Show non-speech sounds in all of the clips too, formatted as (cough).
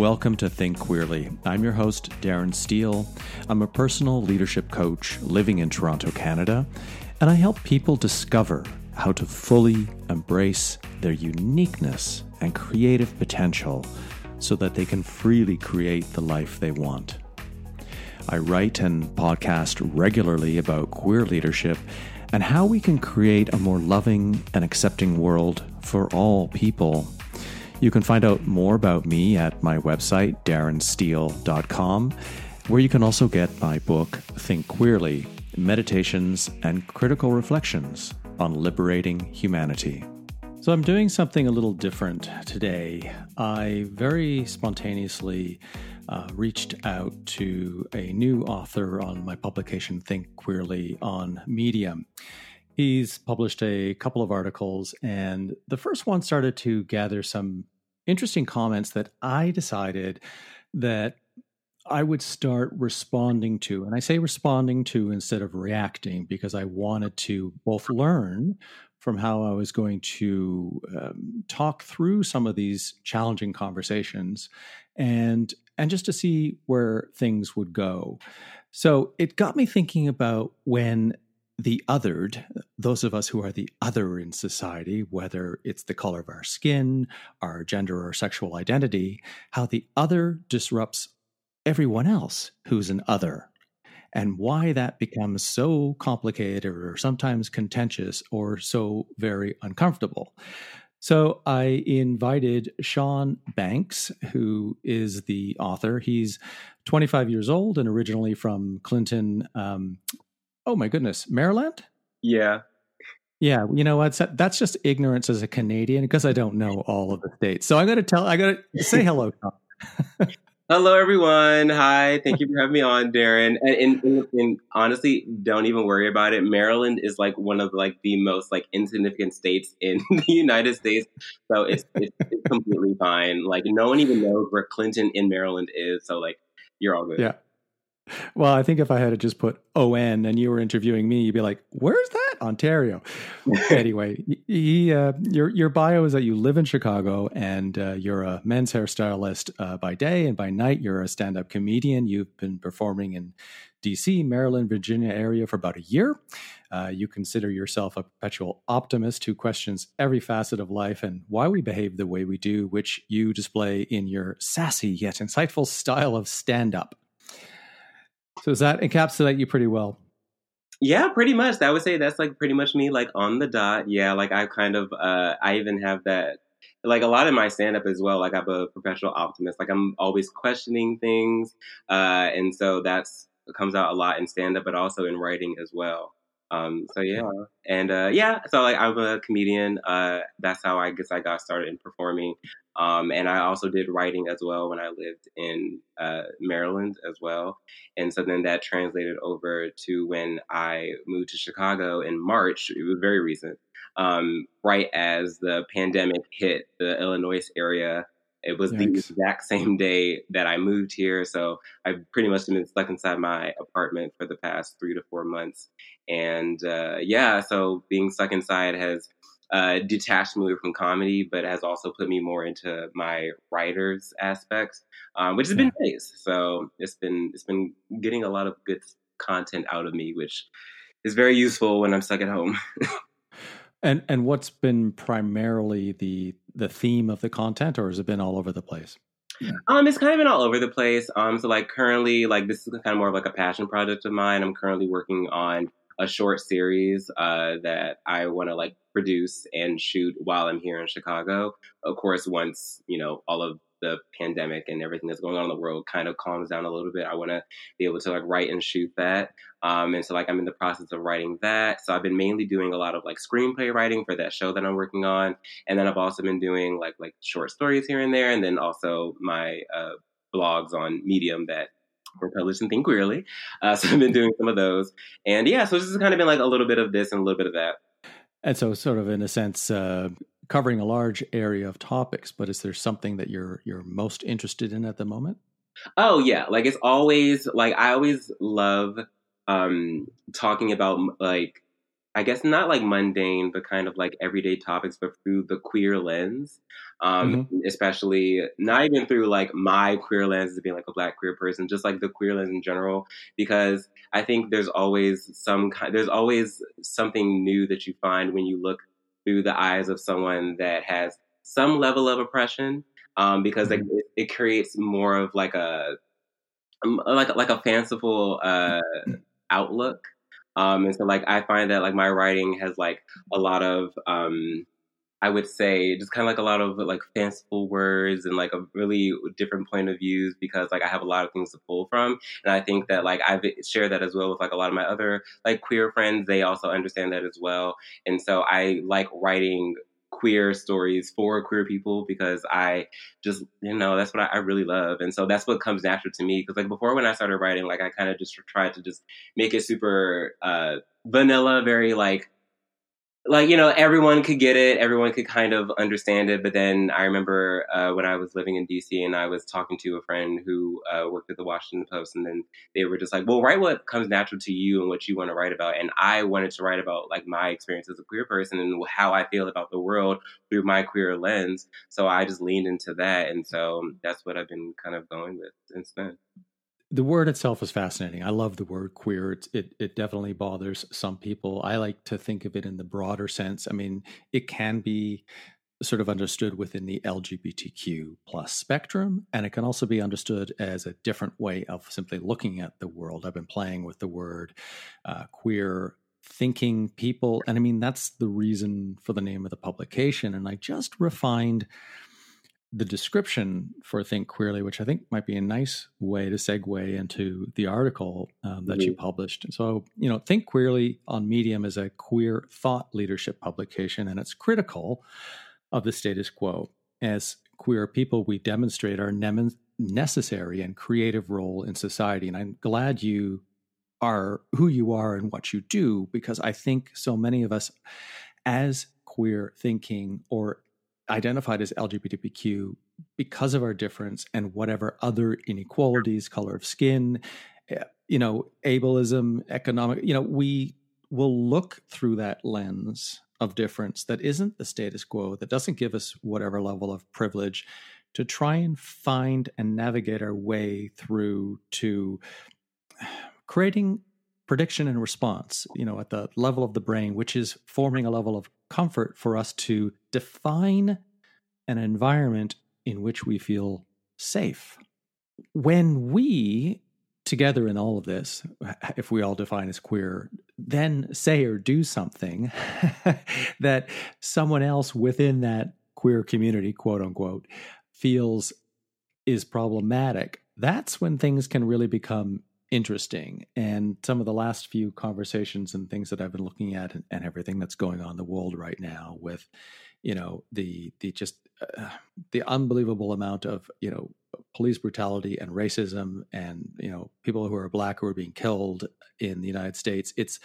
Welcome to Think Queerly. I'm your host, Darren Steele. I'm a personal leadership coach living in Toronto, Canada, and I help people discover how to fully embrace their uniqueness and creative potential so that they can freely create the life they want. I write and podcast regularly about queer leadership and how we can create a more loving and accepting world for all people you can find out more about me at my website, darrensteele.com, where you can also get my book, Think Queerly Meditations and Critical Reflections on Liberating Humanity. So, I'm doing something a little different today. I very spontaneously uh, reached out to a new author on my publication, Think Queerly, on Medium. He's published a couple of articles, and the first one started to gather some interesting comments that I decided that I would start responding to. And I say responding to instead of reacting because I wanted to both learn from how I was going to um, talk through some of these challenging conversations and and just to see where things would go. So it got me thinking about when the othered, those of us who are the other in society, whether it's the color of our skin, our gender, or sexual identity, how the other disrupts everyone else who's an other, and why that becomes so complicated or sometimes contentious or so very uncomfortable. So I invited Sean Banks, who is the author. He's 25 years old and originally from Clinton, um, Oh my goodness, Maryland? Yeah. Yeah, you know what? That's just ignorance as a Canadian because I don't know all of the states. So I got to tell. I got to say hello. hello, everyone. Hi, (laughs) thank you for having me on, Darren. And, and, and, honestly, don't even worry about it. Maryland is like one of like the most like insignificant states in (laughs) the United States, so it's, it's, it's completely fine. Like no one even knows where Clinton in Maryland is. So like you're all good. Yeah. Well, I think if I had to just put ON and you were interviewing me, you'd be like, "Where's that? Ontario." (laughs) anyway, he, uh, your your bio is that you live in Chicago and uh, you're a men's hairstylist uh, by day, and by night you're a stand-up comedian. You've been performing in D.C., Maryland, Virginia area for about a year. Uh, you consider yourself a perpetual optimist who questions every facet of life and why we behave the way we do, which you display in your sassy yet insightful style of stand-up. So does that encapsulate you pretty well? Yeah, pretty much. I would say that's like pretty much me, like on the dot. Yeah, like I kind of, uh, I even have that, like a lot of my stand up as well. Like I'm a professional optimist. Like I'm always questioning things, uh, and so that's comes out a lot in stand up, but also in writing as well. Um, so yeah, and uh, yeah, so like I'm a comedian. Uh, that's how I guess I got started in performing. Um, and I also did writing as well when I lived in uh, Maryland as well. And so then that translated over to when I moved to Chicago in March. It was very recent, um, right as the pandemic hit the Illinois area. It was Yikes. the exact same day that I moved here. So I've pretty much been stuck inside my apartment for the past three to four months. And uh, yeah, so being stuck inside has uh, detached me from comedy, but has also put me more into my writer's aspects, um, which has been nice. So it's been it's been getting a lot of good content out of me, which is very useful when I'm stuck at home. (laughs) and and what's been primarily the the theme of the content, or has it been all over the place? Um, it's kind of been all over the place. Um, so like currently, like this is kind of more of like a passion project of mine. I'm currently working on a short series uh, that I want to like produce and shoot while I'm here in Chicago. Of course, once you know all of the pandemic and everything that's going on in the world kind of calms down a little bit, I want to be able to like write and shoot that. Um, and so like I'm in the process of writing that. So I've been mainly doing a lot of like screenplay writing for that show that I'm working on, and then I've also been doing like like short stories here and there, and then also my uh, blogs on Medium that were published in Think Queerly. Uh, (laughs) so I've been doing some of those. And yeah, so this has kind of been like a little bit of this and a little bit of that. And so, sort of in a sense, uh, covering a large area of topics. But is there something that you're you're most interested in at the moment? Oh yeah, like it's always like I always love um, talking about like I guess not like mundane, but kind of like everyday topics, but through the queer lens. Um, mm-hmm. especially not even through like my queer lens as being like a black queer person, just like the queer lens in general, because I think there's always some kind, there's always something new that you find when you look through the eyes of someone that has some level of oppression, um, because mm-hmm. like, it, it creates more of like a like like a fanciful uh, outlook. Um, and so like I find that like my writing has like a lot of um, I would say just kind of like a lot of like fanciful words and like a really different point of views because like I have a lot of things to pull from. And I think that like I've shared that as well with like a lot of my other like queer friends. They also understand that as well. And so I like writing queer stories for queer people because I just, you know, that's what I, I really love. And so that's what comes natural to me. Cause like before when I started writing, like I kind of just tried to just make it super, uh, vanilla, very like, like you know everyone could get it everyone could kind of understand it but then i remember uh, when i was living in dc and i was talking to a friend who uh, worked at the washington post and then they were just like well write what comes natural to you and what you want to write about and i wanted to write about like my experience as a queer person and how i feel about the world through my queer lens so i just leaned into that and so that's what i've been kind of going with since then the word itself is fascinating. I love the word queer. It, it, it definitely bothers some people. I like to think of it in the broader sense. I mean, it can be sort of understood within the LGBTQ plus spectrum, and it can also be understood as a different way of simply looking at the world. I've been playing with the word uh, queer thinking people, and I mean that's the reason for the name of the publication. And I just refined the description for Think Queerly, which I think might be a nice way to segue into the article um, that mm-hmm. you published. So, you know, Think Queerly on Medium is a queer thought leadership publication, and it's critical of the status quo. As queer people, we demonstrate our ne- necessary and creative role in society. And I'm glad you are who you are and what you do, because I think so many of us, as queer thinking or identified as LGBTQ because of our difference and whatever other inequalities, color of skin, eh, you know, ableism, economic, you know, we will look through that lens of difference that isn't the status quo, that doesn't give us whatever level of privilege to try and find and navigate our way through to (sighs) creating prediction and response, you know, at the level of the brain, which is forming a level of comfort for us to define an environment in which we feel safe. When we, together in all of this, if we all define as queer, then say or do something (laughs) that someone else within that queer community, quote unquote, feels is problematic, that's when things can really become interesting. And some of the last few conversations and things that I've been looking at and, and everything that's going on in the world right now with, you know, the the just uh, the unbelievable amount of you know police brutality and racism and you know people who are black who are being killed in the United States. It's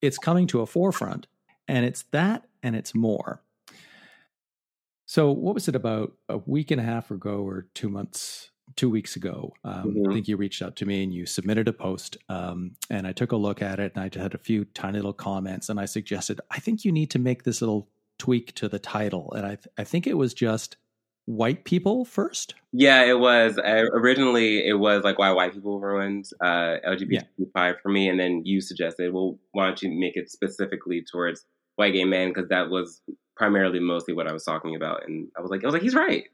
it's coming to a forefront, and it's that and it's more. So, what was it about a week and a half ago or two months two weeks ago. Um, mm-hmm. I think you reached out to me and you submitted a post, um, and I took a look at it and I had a few tiny little comments, and I suggested I think you need to make this little tweak to the title, and I th- I think it was just white people first. Yeah, it was I, originally it was like why white people ruined uh, LGBTQ yeah. for me, and then you suggested, well, why don't you make it specifically towards white gay men because that was primarily mostly what I was talking about, and I was like, I was like, he's right.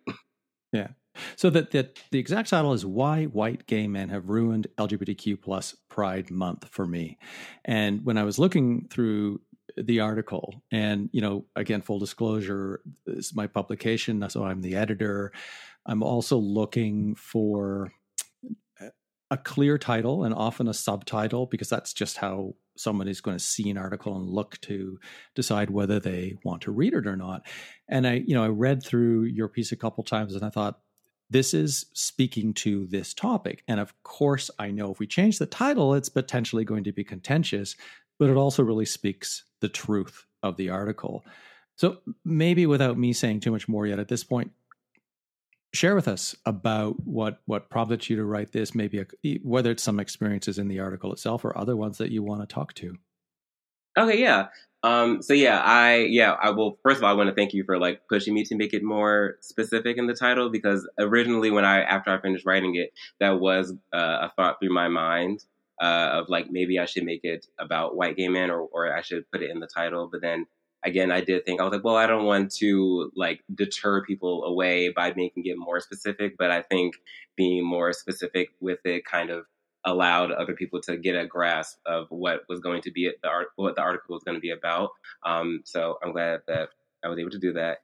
Yeah. So that the, the exact title is why white gay men have ruined LGBTQ plus Pride Month for me. And when I was looking through the article, and you know, again, full disclosure, is my publication, so I'm the editor. I'm also looking for a clear title and often a subtitle because that's just how somebody's going to see an article and look to decide whether they want to read it or not. And I, you know, I read through your piece a couple times and I thought, this is speaking to this topic. And of course, I know if we change the title, it's potentially going to be contentious, but it also really speaks the truth of the article. So maybe without me saying too much more yet at this point, share with us about what what prompted you to write this maybe a, whether it's some experiences in the article itself or other ones that you want to talk to okay yeah Um, so yeah, I yeah, I will first of all I want to thank you for like pushing me to make it more specific in the title because originally when I after I finished writing it, that was uh, a thought through my mind uh, of like maybe I should make it about white gay men or or I should put it in the title, but then again I did think I was like, well, I don't want to like deter people away by making it more specific, but I think being more specific with it kind of allowed other people to get a grasp of what was going to be the art, what the article was going to be about. Um, so I'm glad that I was able to do that.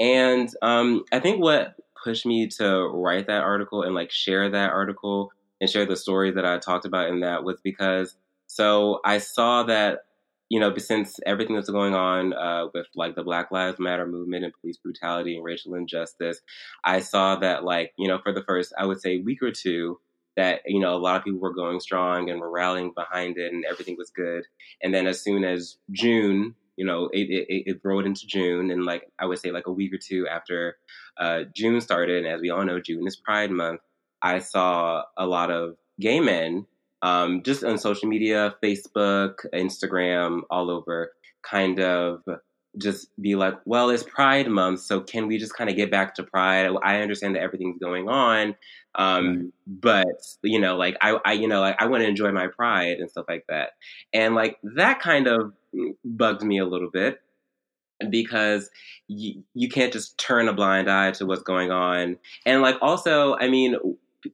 And um, I think what pushed me to write that article and like share that article and share the story that I talked about in that was because so I saw that you know since everything that's going on uh, with like the Black Lives Matter movement and police brutality and racial injustice, I saw that like you know for the first I would say week or two that you know a lot of people were going strong and were rallying behind it and everything was good. And then as soon as june you know it, it, it rode into june and like i would say like a week or two after uh, june started and as we all know june is pride month i saw a lot of gay men um, just on social media facebook instagram all over kind of just be like, well, it's Pride Month, so can we just kind of get back to Pride? I understand that everything's going on, um, right. but you know, like I, I, you know, like I want to enjoy my Pride and stuff like that, and like that kind of bugs me a little bit because you, you can't just turn a blind eye to what's going on, and like also, I mean.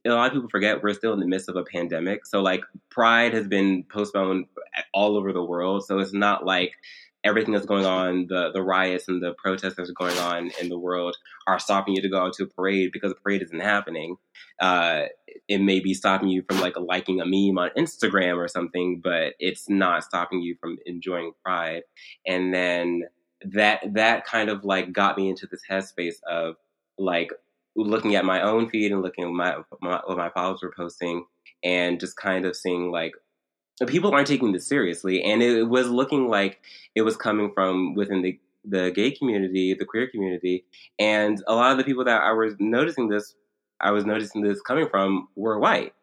A lot of people forget we're still in the midst of a pandemic. So, like, Pride has been postponed all over the world. So, it's not like everything that's going on, the the riots and the protests that are going on in the world are stopping you to go out to a parade because the parade isn't happening. Uh, it may be stopping you from like liking a meme on Instagram or something, but it's not stopping you from enjoying Pride. And then that that kind of like got me into this headspace of like looking at my own feed and looking at my, my what my followers were posting and just kind of seeing like people aren't taking this seriously, and it was looking like it was coming from within the the gay community, the queer community, and a lot of the people that I was noticing this, I was noticing this coming from were white,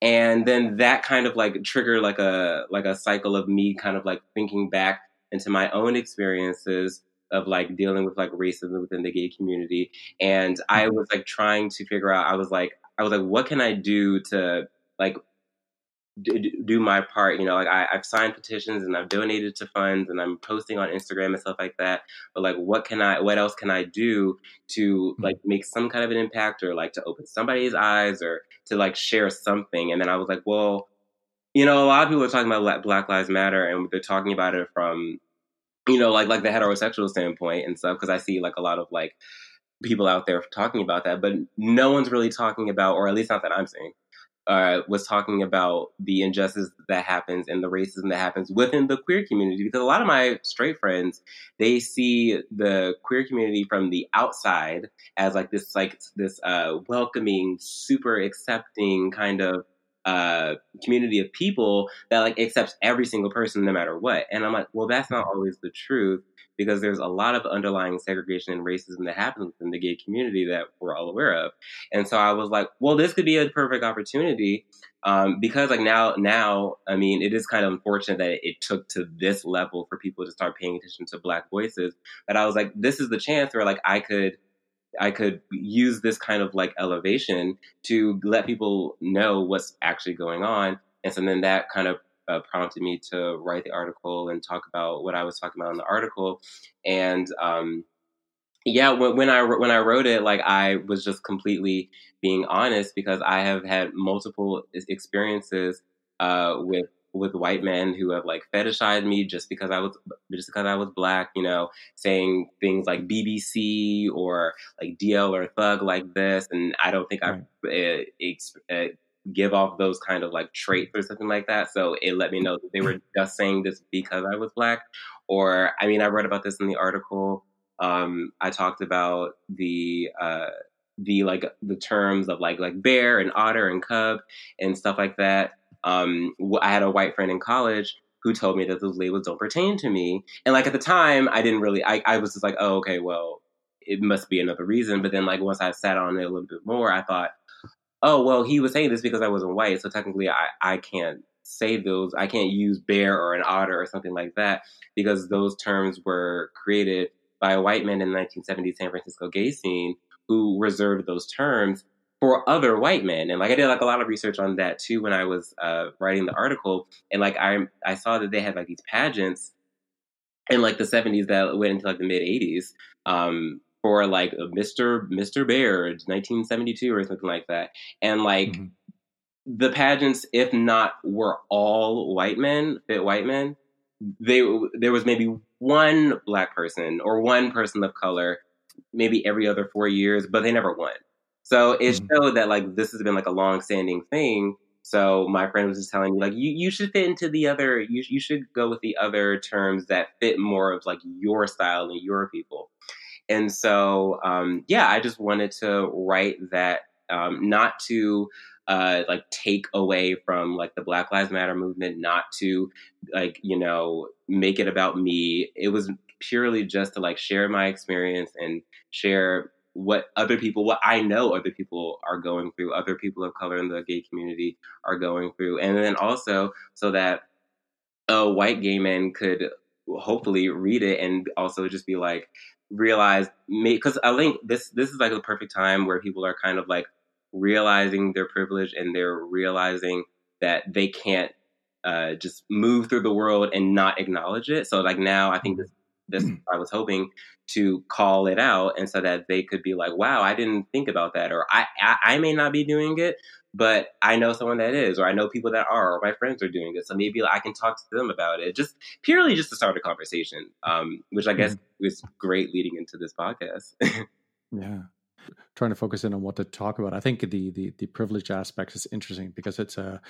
and then that kind of like triggered like a like a cycle of me kind of like thinking back into my own experiences of like dealing with like racism within the gay community, and I mm-hmm. was like trying to figure out. I was like, I was like, what can I do to like do my part. You know, like I, have signed petitions and I've donated to funds and I'm posting on Instagram and stuff like that. But like, what can I? What else can I do to hmm. like make some kind of an impact or like to open somebody's eyes or to like share something? And then I was like, well, you know, a lot of people are talking about Black Lives Matter and they're talking about it from, you know, like like the heterosexual standpoint and stuff. Because I see like a lot of like people out there talking about that, but no one's really talking about, or at least not that I'm seeing uh, was talking about the injustice that happens and the racism that happens within the queer community because a lot of my straight friends they see the queer community from the outside as like this like this uh, welcoming super accepting kind of uh, community of people that like accepts every single person no matter what. And i'm like well that's not always the truth because there's a lot of underlying segregation and racism that happens within the gay community that we're all aware of. And so I was like, well, this could be a perfect opportunity um, because like now, now, I mean, it is kind of unfortunate that it took to this level for people to start paying attention to Black voices. But I was like, this is the chance where like I could. I could use this kind of like elevation to let people know what's actually going on. And so then that kind of uh, prompted me to write the article and talk about what I was talking about in the article. And um, yeah, when, when I when I wrote it, like I was just completely being honest because I have had multiple experiences uh, with with white men who have like fetishized me just because I was just because I was black, you know, saying things like BBC or like DL or thug like this, and I don't think right. I've uh, uh, give off those kind of like traits or something like that. So it let me know that they were just saying this because I was black. Or I mean, I read about this in the article. Um, I talked about the uh, the like the terms of like like bear and otter and cub and stuff like that. Um, I had a white friend in college who told me that those labels don't pertain to me. And like at the time, I didn't really. I, I was just like, oh, okay, well, it must be another reason. But then like once I sat on it a little bit more, I thought, oh well he was saying this because i wasn't white so technically i, I can't say those. I can't use bear or an otter or something like that because those terms were created by a white man in the 1970s San Francisco gay scene who reserved those terms for other white men. And like I did like a lot of research on that too when I was uh, writing the article. And like I I saw that they had like these pageants in like the 70s that went into like the mid 80s um, for like Mr. Mr. Bear 1972 or something like that. And like mm-hmm. the pageants, if not were all white men, fit white men, they there was maybe one black person or one person of color maybe every other four years, but they never won. So it mm-hmm. showed that like this has been like a long standing thing. So my friend was just telling me like you you should fit into the other you you should go with the other terms that fit more of like your style and your people. And so um, yeah, I just wanted to write that um, not to uh, like take away from like the Black Lives Matter movement, not to like you know make it about me. It was purely just to like share my experience and share what other people, what I know other people are going through, other people of color in the gay community are going through. And then also so that a white gay man could hopefully read it and also just be like, realize, me because I think this, this is like the perfect time where people are kind of like realizing their privilege and they're realizing that they can't uh, just move through the world and not acknowledge it. So like now I think this this mm. I was hoping to call it out and so that they could be like, wow, I didn't think about that. Or I, I, I, may not be doing it, but I know someone that is, or I know people that are, or my friends are doing it. So maybe I can talk to them about it just purely just to start a conversation, um, which I guess mm-hmm. is great leading into this podcast. (laughs) yeah. Trying to focus in on what to talk about. I think the, the, the privilege aspect is interesting because it's a,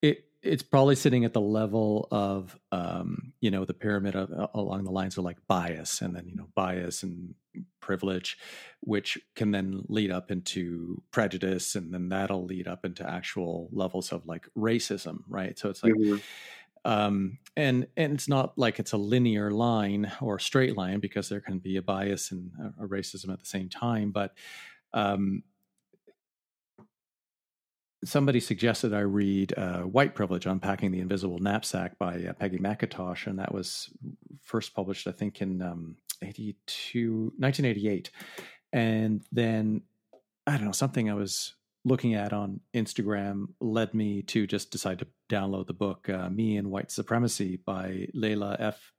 it, it's probably sitting at the level of um, you know the pyramid of, uh, along the lines of like bias and then you know bias and privilege which can then lead up into prejudice and then that'll lead up into actual levels of like racism right so it's like mm-hmm. um, and and it's not like it's a linear line or straight line because there can be a bias and a, a racism at the same time but um, somebody suggested I read uh, White Privilege Unpacking the Invisible Knapsack by uh, Peggy McIntosh, and that was first published, I think, in um, 82, 1988. And then, I don't know, something I was looking at on Instagram led me to just decide to download the book uh, Me and White Supremacy by Layla F.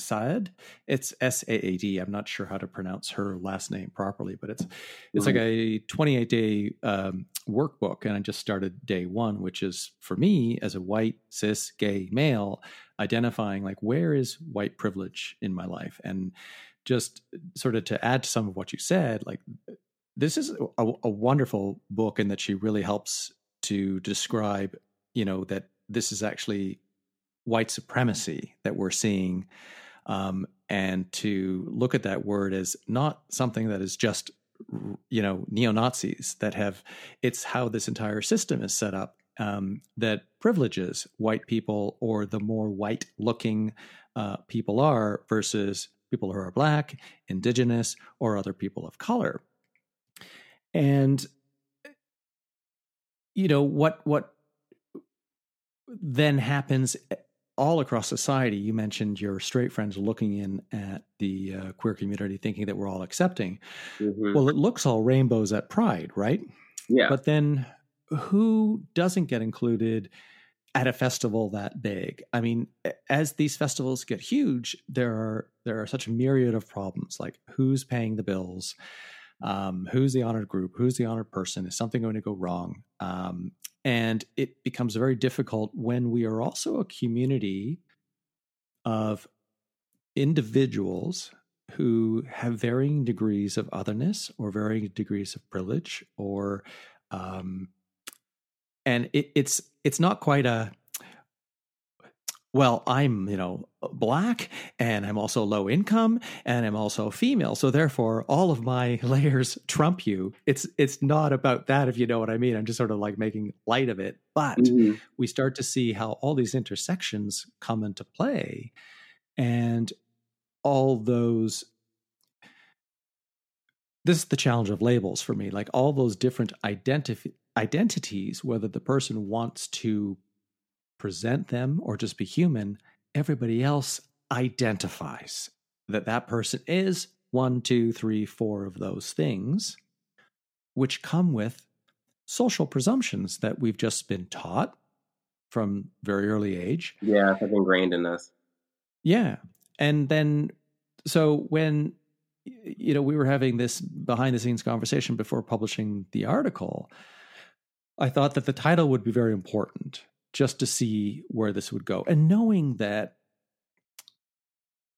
Saad. It's S A A D. I'm not sure how to pronounce her last name properly, but it's it's like a 28 day um, workbook, and I just started day one, which is for me as a white cis gay male, identifying like where is white privilege in my life, and just sort of to add to some of what you said, like this is a, a wonderful book in that she really helps to describe, you know, that this is actually white supremacy that we're seeing um, and to look at that word as not something that is just you know neo Nazis that have it's how this entire system is set up um, that privileges white people or the more white looking uh, people are versus people who are black, indigenous, or other people of color. And you know what what then happens all across society. You mentioned your straight friends looking in at the uh, queer community, thinking that we're all accepting. Mm-hmm. Well, it looks all rainbows at Pride, right? Yeah. But then who doesn't get included at a festival that big? I mean, as these festivals get huge, there are there are such a myriad of problems, like who's paying the bills. Um, who's the honored group? Who's the honored person? Is something going to go wrong? Um, and it becomes very difficult when we are also a community of individuals who have varying degrees of otherness or varying degrees of privilege or um, and it, it's it's not quite a well, I'm, you know, black and I'm also low income and I'm also female. So therefore all of my (laughs) layers trump you. It's it's not about that if you know what I mean. I'm just sort of like making light of it. But mm-hmm. we start to see how all these intersections come into play and all those this is the challenge of labels for me. Like all those different identif- identities whether the person wants to present them or just be human, everybody else identifies that that person is one, two, three, four of those things, which come with social presumptions that we've just been taught from very early age. Yeah, it's ingrained in us. Yeah. And then, so when, you know, we were having this behind the scenes conversation before publishing the article, I thought that the title would be very important just to see where this would go. And knowing that,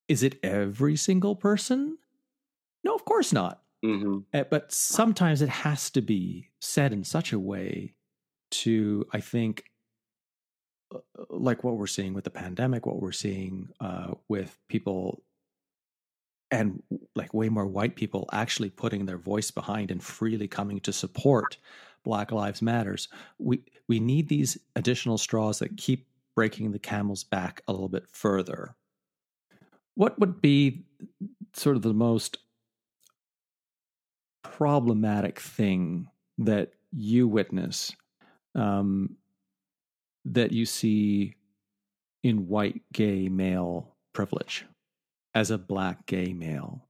is it every single person? No, of course not. Mm-hmm. Uh, But sometimes it has to be said in such a way to, I think, uh, like what we're seeing with the pandemic, what we're seeing uh, with people and like way more white people actually putting their voice behind and freely coming to support Black Lives Matters. We we need these additional straws that keep breaking the camel's back a little bit further. What would be sort of the most problematic thing that you witness um, that you see in white gay male privilege as a black gay male?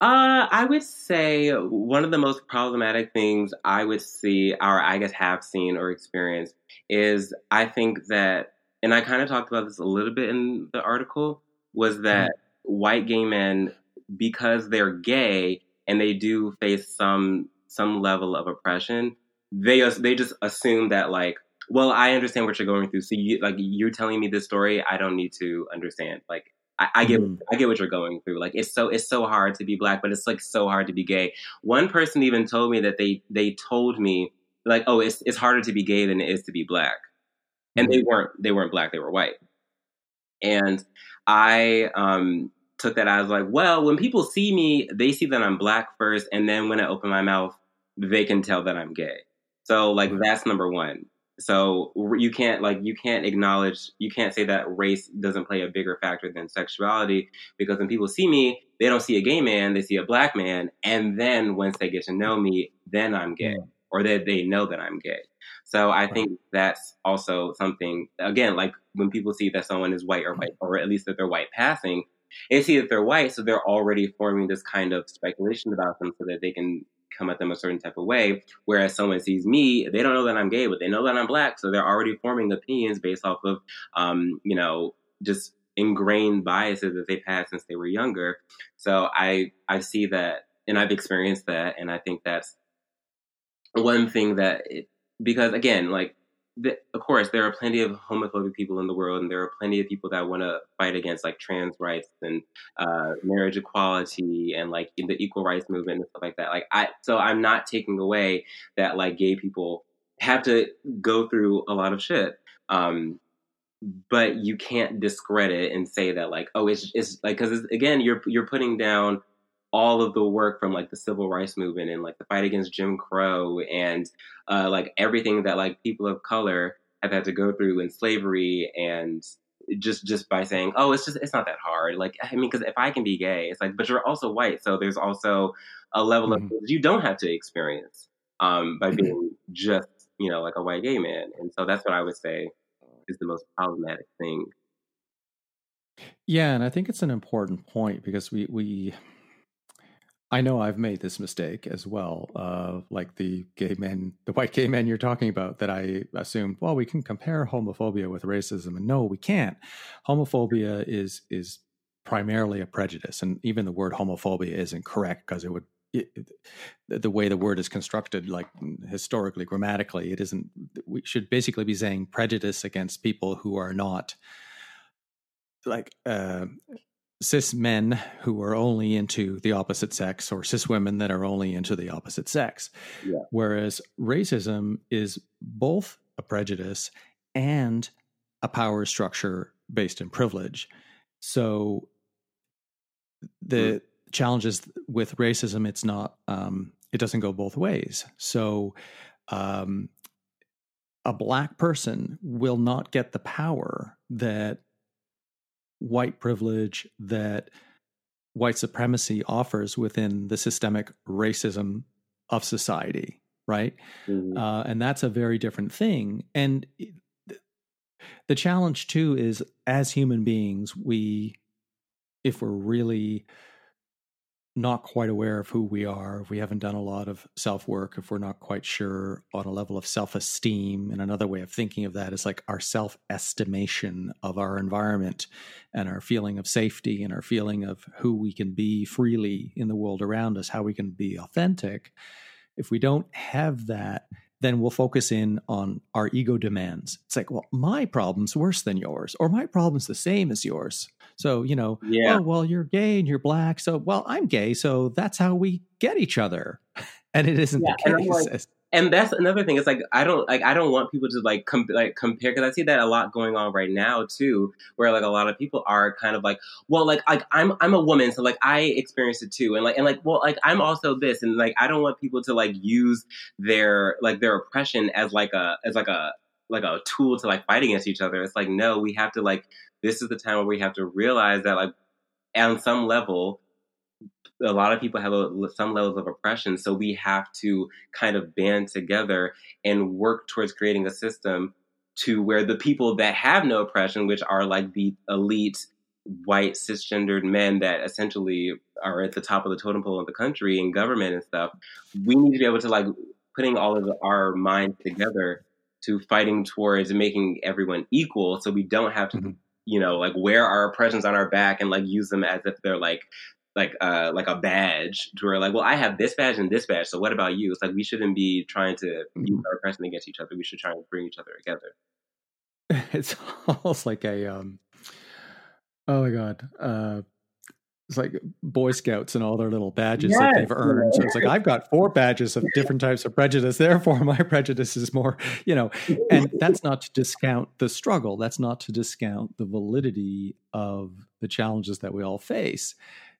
Uh, I would say one of the most problematic things I would see, or I guess have seen or experienced, is I think that, and I kind of talked about this a little bit in the article, was that white gay men, because they're gay and they do face some some level of oppression, they they just assume that like, well, I understand what you're going through, so you like you're telling me this story, I don't need to understand, like. I, I get Mhm. I get what you're going through. Like it's so it's so hard to be black, but it's like so hard to be gay. One person even told me that they they told me like, oh, it's it's harder to be gay than it is to be black, and they weren't they weren't black, they were white. And I um, took that as like, well, when people see me, they see that I'm black first, and then when I open my mouth, they can tell that I'm gay. So like that's number one. So you can't like you can't acknowledge you can't say that race doesn't play a bigger factor than sexuality because when people see me, they don't see a gay man, they see a black man, and then once they get to know me, then I'm gay or that they know that I'm gay. So I think that's also something again like when people see that someone is white or white or at least that they're white passing, they see that they're white, so they're already forming this kind of speculation about them so that they can come at them a certain type of way. Whereas someone sees me, they don't know that I'm gay, but they know that I'm black, so they're already forming opinions based off of, um, you know, just ingrained biases that they've had since they were younger. So I I see that, and I've experienced that, and I think that's one thing that it, because again, like the, of course, there are plenty of homophobic people in the world, and there are plenty of people that want to fight against like trans rights and uh, marriage equality and like in the equal rights movement and stuff like that. Like I, so I'm not taking away that like gay people have to go through a lot of shit. Um, but you can't discredit and say that like oh it's it's like because again you're you're putting down all of the work from like the civil rights movement and like the fight against Jim Crow and uh, like everything that like people of color have had to go through in slavery and just just by saying oh it's just it's not that hard. Like I mean because if I can be gay it's like but you're also white so there's also a level of Mhm. things you don't have to experience um, by being just you know like a white gay man and so that's what I would say is the most problematic thing. Yeah, and I think it's an important point because we we I know I've made this mistake as well. Uh, like the gay men, the white gay men you're talking about, that I assumed, well, we can compare homophobia with racism, and no, we can't. Homophobia is is primarily a prejudice, and even the word homophobia isn't correct because it would. It, the way the word is constructed, like historically, grammatically, it isn't. We should basically be saying prejudice against people who are not like uh, cis men who are only into the opposite sex or cis women that are only into the opposite sex. Yeah. Whereas racism is both a prejudice and a power structure based in privilege. So the challenges with racism, it's not, um, it doesn't go both ways. So, um, a black person will not get the power that white privilege that white supremacy offers within the systemic racism of society, right? Mhm. Uh, and that's a very different thing. And the challenge too is as human beings, we, if we're really not quite aware of who we are, if we haven't done a lot of self work, if we're not quite sure on a level of self esteem, and another way of thinking of that is like our self estimation of our environment and our feeling of safety and our feeling of who we can be freely in the world around us, how we can be authentic. If we don't have that, then we'll focus in on our ego demands. It's like, well, my problem's worse than yours, or my problem's the same as yours. So, you know, yeah. oh, well, you're gay and you're black. So, well, I'm gay. So that's how we get each other. (laughs) And it isn't yeah, the case. Like, and that's another thing. It's like I don't like I don't want people to like com- like compare because I see that a lot going on right now too, where like a lot of people are kind of like, well, like like I'm I'm a woman, so like I experienced it too, and like and like well, like I'm also this, and like I don't want people to like use their like their oppression as like a as like a like a tool to like fight against each other. It's like no, we have to like this is the time where we have to realize that like on some level a lot of people have a, some levels of oppression. So we have to kind of band together and work towards creating a system to where the people that have no oppression, which are like the elite white cisgendered men that essentially are at the top of the totem pole of the country and government and stuff, we need to be able to like putting all of our minds together to fighting towards making everyone equal so we don't have to mm-hmm. You know like wear our oppressions on our back and like use them as if they're like like uh like a badge to where like well I have this badge and this badge so what about you? It's like we shouldn't be trying to mm-hmm. use our oppression against each other. We should try and bring each other together. (laughs) It's almost like a um oh my god uh it's like Boy Scouts and all their little badges yes, that they've earned. So it's like I've got four badges of different types of prejudice. Therefore, my (laughs) prejudice is more, you know. And that's not to discount the struggle. That's not to discount the validity of the challenges that we all face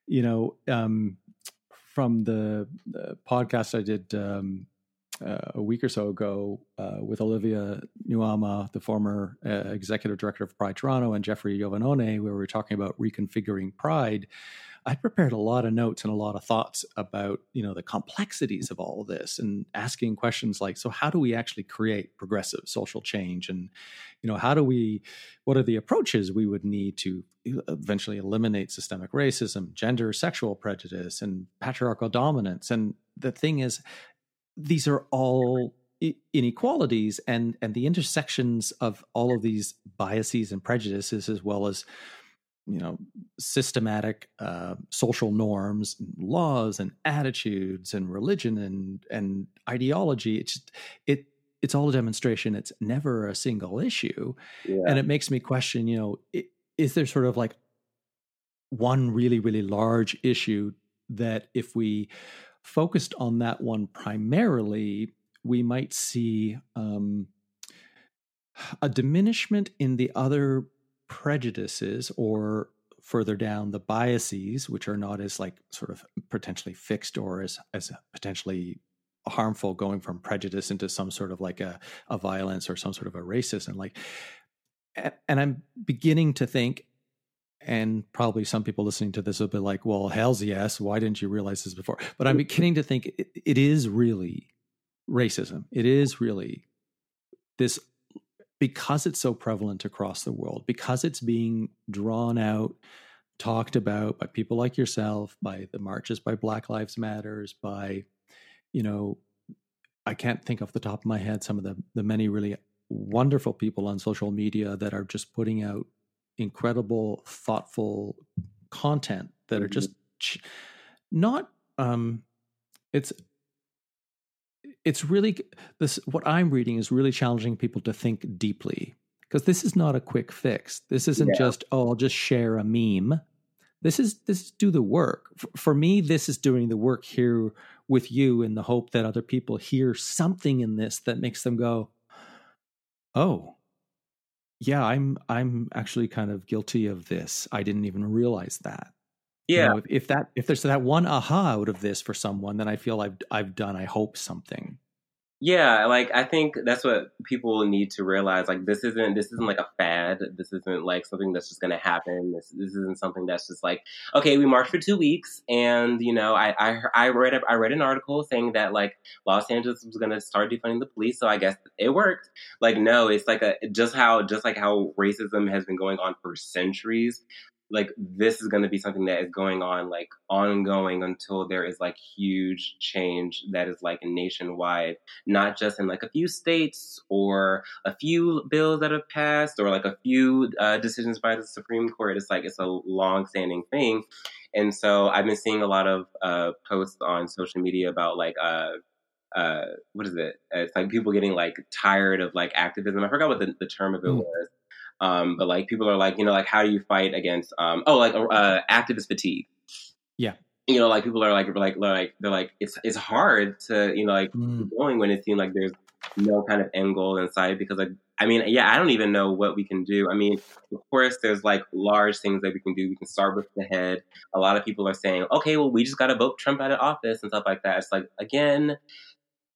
you know, um, from the, the, podcast I did um, uh, a week or so ago uh, with Olivia Nuamah, the former uh, executive director of Pride Toronto, and Jeffrey Giovannone, where we were talking about reconfiguring Pride. I prepared a lot of notes and a lot of thoughts about you know the complexities of all of this and asking questions like so how do we actually create progressive social change and you know how do we what are the approaches we would need to eventually eliminate systemic racism gender sexual prejudice and patriarchal dominance and the thing is these are all inequalities and and the intersections of all of these biases and prejudices as well as you know systematic uh, social norms and laws and attitudes and religion and and ideology it's just, it it's all a demonstration it's never a single issue yeah. and it makes me question you know is there sort of like one really really large issue that if we focused on that one primarily we might see um, a diminishment in the other prejudices or further down the biases which are not as like sort of potentially fixed or as as potentially harmful going from prejudice into some sort of like a, a violence or some sort of a racism like and i'm beginning to think and probably some people listening to this will be like well hell's yes why didn't you realize this before? But i'm beginning to think it, it is really racism. It is really this because it's so prevalent across the world, because it's being drawn out, talked about by people like yourself, by the marches by Black Lives Matters, by, you know, I can't think off the top of my head some of the the many really wonderful people on social media that are just putting out incredible, thoughtful content that mm-hmm. are just not um it's it's really this what i'm reading is really challenging people to think deeply because this is not a quick fix this isn't yeah. just oh i'll just share a meme this is this is do the work for me this is doing the work here with you in the hope that other people hear something in this that makes them go oh yeah i'm i'm actually kind of guilty of this i didn't even realize that yeah. You know, if, if, that if there's that one aha out of this for someone, then I feel I've I've done I hope something. Yeah, like I think that's what people need to realize. Like this isn't this isn't like a fad. This isn't like something that's just to happen. This this isn't something that's just like okay, we marched for two weeks, and you know, I I, I read a, I read an article saying that like Los Angeles was to start defunding the police, so I guess it worked. Like no, it's like a just how just like how racism has been going on for centuries like this is going to be something that is going on like ongoing until there is like huge change that is like nationwide not just in like a few states or a few bills that have passed or like a few uh, decisions by the supreme court it's like it's a long standing thing and so i've been seeing a lot of uh, posts on social media about like uh, uh, what is it? It's like people getting like tired of like activism. I forgot what the, the term of it mm. was, um, but like people are like, you know, like how do you fight against, um, oh, like uh, activist fatigue? Yeah. You know, like people are like, like, like they're like, it's it's hard to, you know, like mm. going when it seems like there's no kind of end goal in sight because like I mean, yeah, I don't even know what we can do. I mean, of course, there's like large things that we can do. We can start with the head. A lot of people are saying, okay, well, we just got to vote Trump out of office and stuff like that. It's like, again,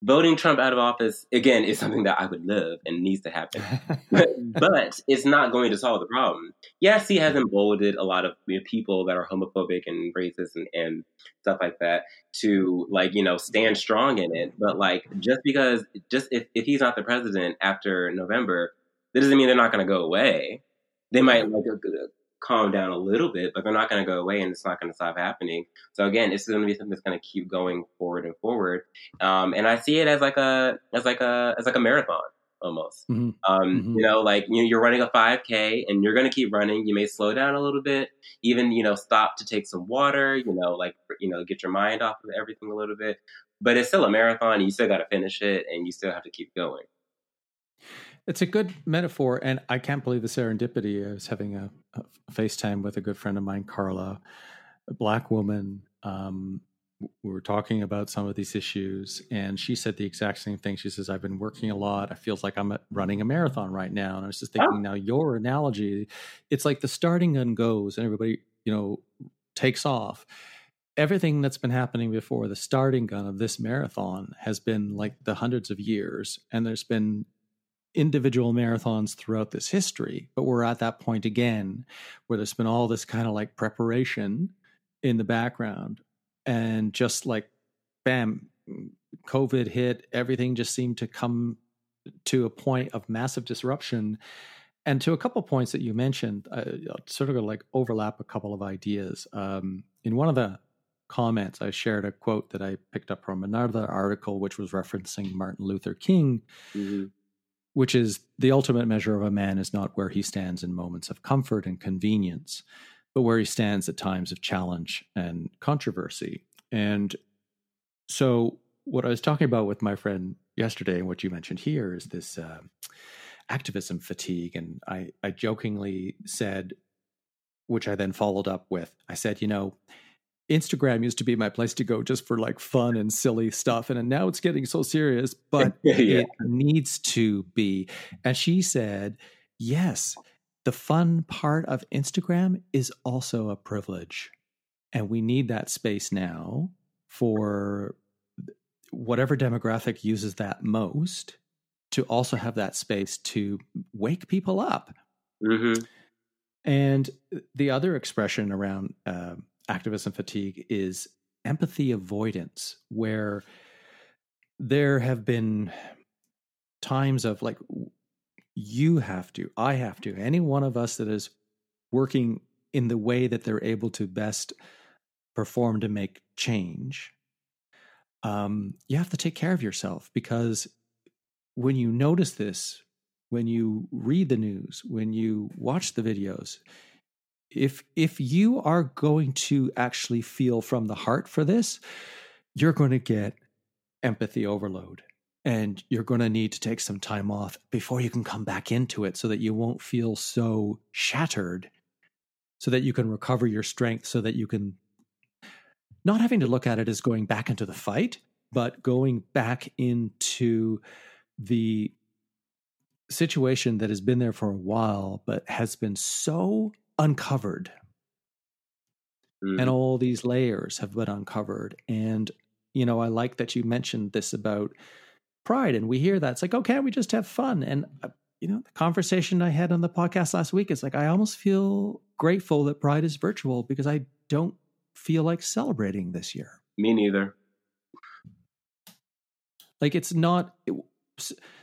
voting Trump out of office again is something that I would love and needs to happen, (laughs) but, it's not going to solve the problem. Yes, he has emboldened a lot of you know, people that are homophobic and racist and, and stuff like that to like you know stand strong in it. But like just because just if, if he's not the president after November, that doesn't mean they're not going to go away. They might like calm down a little bit, but they're not going to go away and it's not going to stop happening. So again, this is going to be something that's going to keep going forward and forward. Um, and I see it as like a, as like a, as like a marathon almost. Mm-hmm. Um, mm-hmm. You know, like you know, you're running a 5K and you're going to keep running. You may slow down a little bit, even you know, stop to take some water. You know, like you know, get your mind off of everything a little bit. But it's still a marathon. you still got to finish it, and you still have to keep going. It's a good metaphor, and I can't believe the serendipity. I was having a, a FaceTime with a good friend of mine, Carla, a black woman. Um, we were talking about some of these issues, and she said the exact same thing. She says, "I've been working a lot. I feels like I'm running a marathon right now." And I was just thinking, oh. now your analogy, it's like the starting gun goes, and everybody, you know, takes off everything that's been happening before the starting gun of this marathon has been like the hundreds of years and there's been individual marathons throughout this history, but we're at that point again where there's been all this kind of like preparation in the background. And just like, bam, COVID hit, everything just seemed to come to a point of massive disruption. And to a couple points that you mentioned, I sort of like overlap a couple of ideas. Um, in one of the comments, I shared a quote that I picked up from another article, which was referencing Martin Luther King, mm-hmm which is the ultimate measure of a man is not where he stands in moments of comfort and convenience, but where he stands at times of challenge and controversy. And so, what I was talking about with my friend yesterday, and what you mentioned here, is this uh, activism fatigue. And I, I jokingly said, which I then followed up with, I said, you know, Instagram used to be my place to go just for like fun and silly stuff. And now it's getting so serious, but (laughs) yeah. it needs to be. And she said, yes, the fun part of Instagram is also a privilege. And we need that space now for whatever demographic uses that most to also have that space to wake people up. Mm-hmm. And the other expression around, uh, activism fatigue is empathy avoidance, where there have been times of like, you have to, I have to, any one of us that is working in the way that they're able to best perform to make change, um, you have to take care of yourself because when you notice this, when you read the news, when you watch the videos, if if you are going to actually feel from the heart for this you're going to get empathy overload and you're going to need to take some time off before you can come back into it so that you won't feel so shattered so that you can recover your strength so that you can not having to look at it as going back into the fight but going back into the situation that has been there for a while but has been so uncovered. Mm-hmm. And all these layers have been uncovered. And, you know, I like that you mentioned this about pride and we hear that it's like oh can't we just have fun and uh, you know the conversation i had on the podcast last week is like i almost feel grateful that pride is virtual because i don't feel like celebrating this year me neither like it's not it,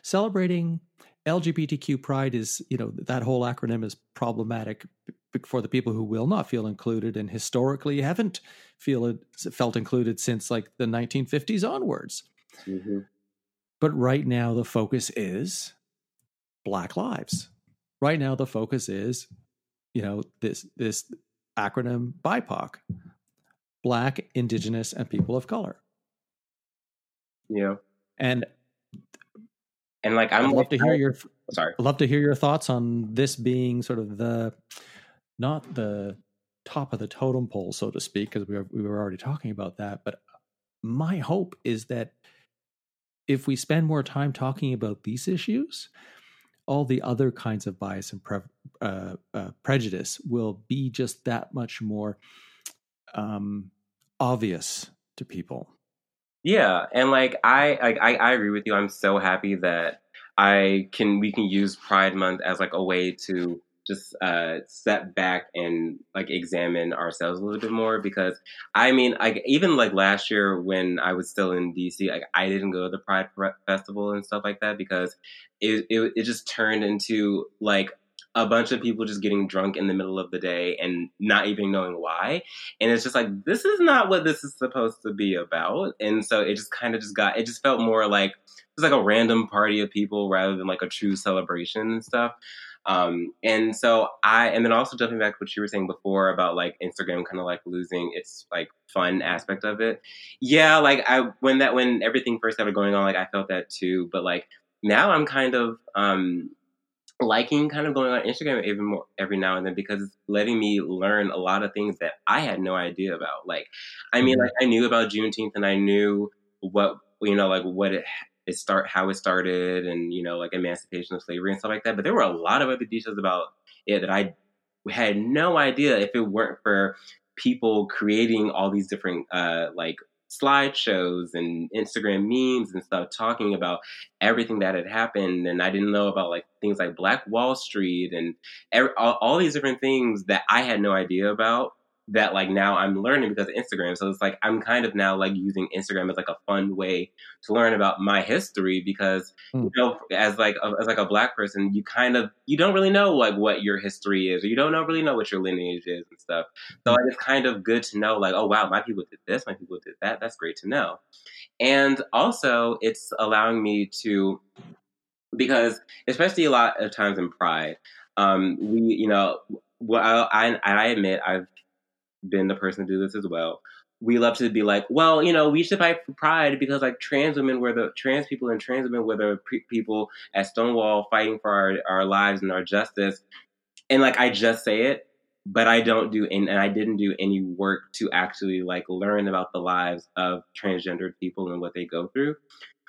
celebrating lgbtq pride is you know that whole acronym is problematic for the people who will not feel included and historically haven't feel it, felt included since like the 1950s onwards mm-hmm. But right now, the focus is Black Lives. Right now, the focus is, you know, this this acronym BIPOC, Black, Indigenous, and People of Color. Yeah, and and like I'm I'd love to hear your sorry. I'd love to hear your thoughts on this being sort of the not the top of the totem pole, so to speak, because we were, we were already talking about that. But my hope is that if we spend more time talking about these issues, all the other kinds of bias and pre- uh, uh, prejudice will be just that much more um, obvious to people. Yeah, and like I, like I, I agree with you. I'm so happy that I can we can use Pride Month as like a way to just uh, step back and like examine ourselves a little bit more because I mean, like even like last year when I was still in DC, like I didn't go to the Pride Festival and stuff like that because it it, it just turned into like a bunch of people just getting drunk in the middle of the day and not even knowing why. And it's just like, this is not what this is supposed to be about. And so it just kind of just got, it just felt more like it was like a random party of people rather than like a true celebration and stuff. Um, and so I, and then also jumping back to what you were saying before about like Instagram kind of like losing its like fun aspect of it. Yeah, like I, when that, when everything first started going on, like I felt that too. But like now I'm kind of, um, liking kind of going on Instagram even more every now and then because it's letting me learn a lot of things that I had no idea about. Like, I mean, mm-hmm. like I knew about Juneteenth and I knew what, you know, like what it it start how it started and you know like emancipation of slavery and stuff like that but there were a lot of other details about it that i had no idea if it weren't for people creating all these different uh like slideshows and Instagram memes and stuff talking about everything that had happened. And I didn't know about like things like Black Wall Street and every, all, all, these different things that I had no idea about that like now I'm learning because of Instagram. So it's like I'm kind of now like using Instagram as like a fun way to learn about my history because mm. you know as like a, as like a black person you kind of you don't really know like what your history is or you don't know really know what your lineage is and stuff. So mm. it's kind of good to know like oh wow my people did this my people did that that's great to know. And also it's allowing me to because especially a lot of times in pride um we you know well I, I admit I've been the person to do this as well. We love to be like, well, you know, we should fight for pride because like trans women were the trans people and trans women were the pre- people at Stonewall fighting for our, our lives and our justice. And like, I just say it, but I don't do, and, and I didn't do any work to actually like learn about the lives of transgendered people and what they go through.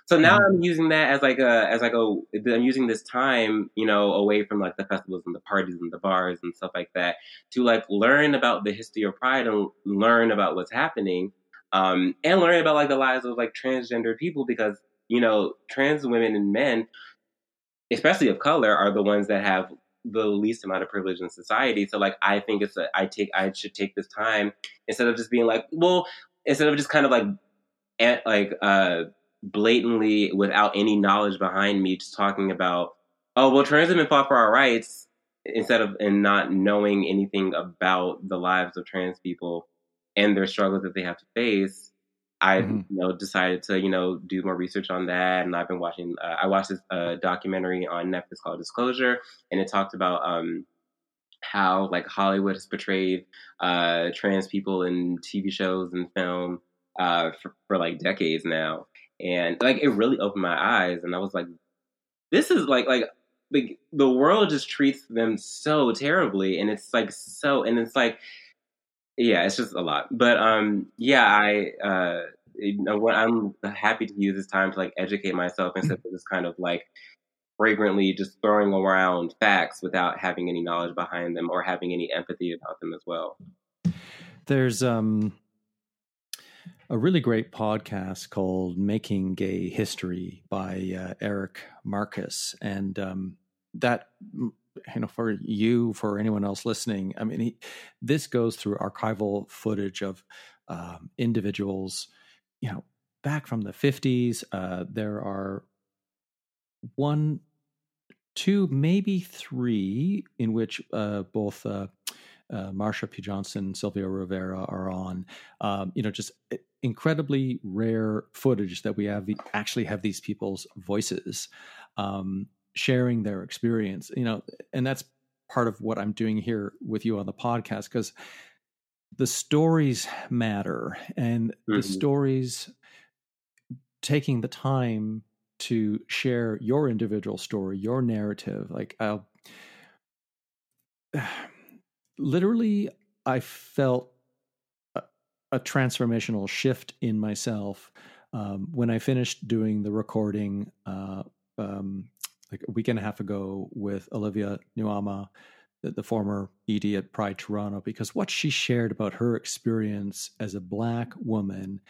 So now mm-hmm. I'm using that as like a as like a I'm using this time, you know, away from like the festivals and the parties and the bars and stuff like that to like learn about the history of pride and learn about what's happening. Um, and learn about like the lives of like transgender people because, you know, trans women and men, especially of color, are the ones that have the least amount of privilege in society. So like I think it's a I take I should take this time instead of just being like, well, instead of just kind of like at, like uh blatantly without any knowledge behind me just talking about oh well trans women fought for our rights instead of and not knowing anything about the lives of trans people and their struggles that they have to face i mm-hmm. you know decided to you know do more research on that and i've been watching uh, i watched this uh, documentary on netflix called disclosure and it talked about um how like hollywood has portrayed uh trans people in tv shows and film uh for, for like decades now and like it really opened my eyes and i was like this is like like like the world just treats them so terribly and it's like so and it's like yeah it's just a lot. But um yeah i uh you know what i'm happy to use this time to like educate myself instead of just kind of like fragrantly just throwing around facts without having any knowledge behind them or having any empathy about them as well. There's um a really great podcast called Making Gay History by uh, Eric Marcus. And um, that, you know, for you, for anyone else listening, I mean, he, this goes through archival footage of um, individuals, you know, back from the 50s. Uh, there are one, two, maybe three in which uh, both uh, Marsha P. Johnson, Sylvia Rivera are on. Um, you know, just eh, incredibly rare footage that we have actually have these people's voices um, sharing their experience. You know, and that's part of what I'm doing here with you on the podcast because the stories matter and mm-hmm. the stories taking the time to share your individual story, your narrative. Like, I'll (sighs) (sighs) literally, I felt a, a transformational shift in myself um, when I finished doing the recording uh, um, like a week and a half ago with Olivia Nuamah, the, the, former ED at Pride Toronto, because what she shared about her experience as a Black woman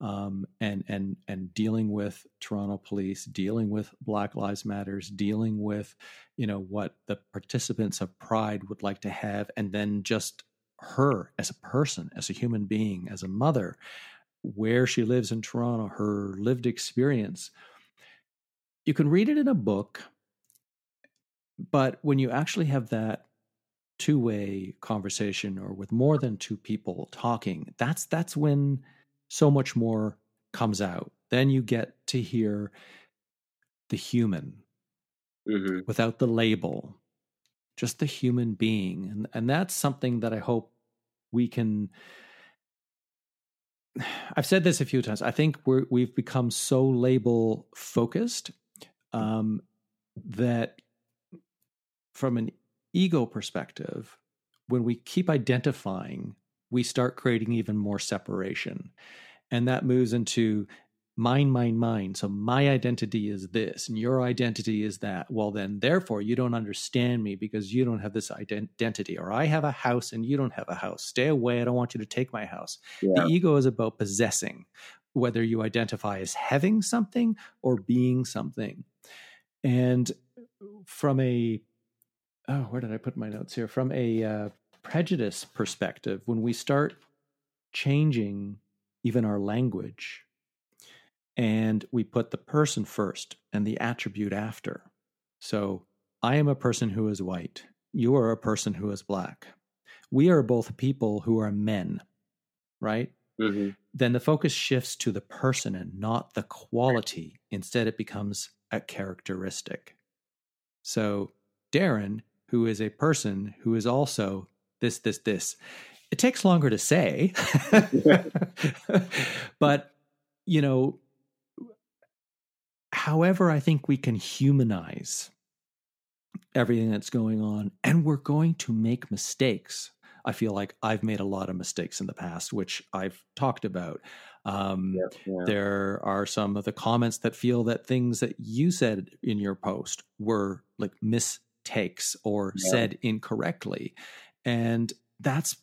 um, and and and dealing with Toronto police, dealing with Black Lives Matters, dealing with you know what the participants of Pride would like to have, and then just her as a person, as a human being, as a mother, where she lives in Toronto, her lived experience. You can read it in a book, but when you actually have that two-way conversation or with more than two people talking, that's that's when so much more comes out. Then you get to hear the human mm-hmm. without the label, just the human being. And, and that's something that I hope we can. (sighs) I've said this a few times. I think we're, we've become so label focused um, that from an ego perspective, when we keep identifying we start creating even more separation. And that moves into mine, mine, mine. So my identity is this, and your identity is that. Well, then, therefore, you don't understand me because you don't have this identity. Or I have a house and you don't have a house. Stay away. I don't want you to take my house. Yeah. The ego is about possessing, whether you identify as having something or being something. And from a, oh, where did I put my notes here? From a, uh, prejudice perspective, when we start changing even our language and we put the person first and the attribute after. So, I am a person who is white. You are a person who is black. We are both people who are men, right? Mm-hmm. Then the focus shifts to the person and not the quality. Instead, it becomes a characteristic. So, Darren, who is a person who is also this, this, this. It takes longer to say, (laughs) but you know, however, I think we can humanize everything that's going on, and we're going to make mistakes. I feel like I've made a lot of mistakes in the past, which I've talked about. Um, yeah, yeah. There are some of the comments that feel that things that you said in your post were like mistakes or yeah. said incorrectly. And that's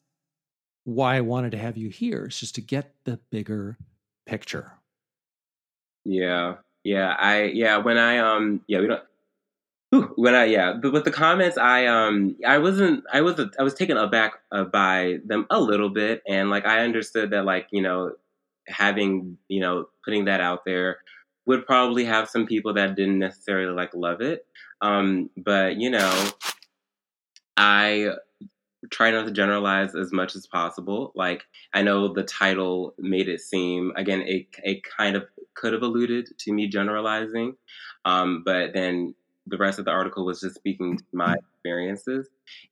why I wanted to have you here, is just to get the bigger picture. Yeah. Yeah. I, yeah. When I, um, yeah, we don't, when I, yeah, but with the comments, I, um, I wasn't, I was, I was taken aback uh, by them a little bit. And like, I understood that, like, you know, having, you know, putting that out there would probably have some people that didn't necessarily like love it. Um, but, you know, I try not to generalize as much as possible. Like I know the title made it seem again it it kind of could have alluded to me generalizing, um, but then the rest of the article was just speaking to my experiences,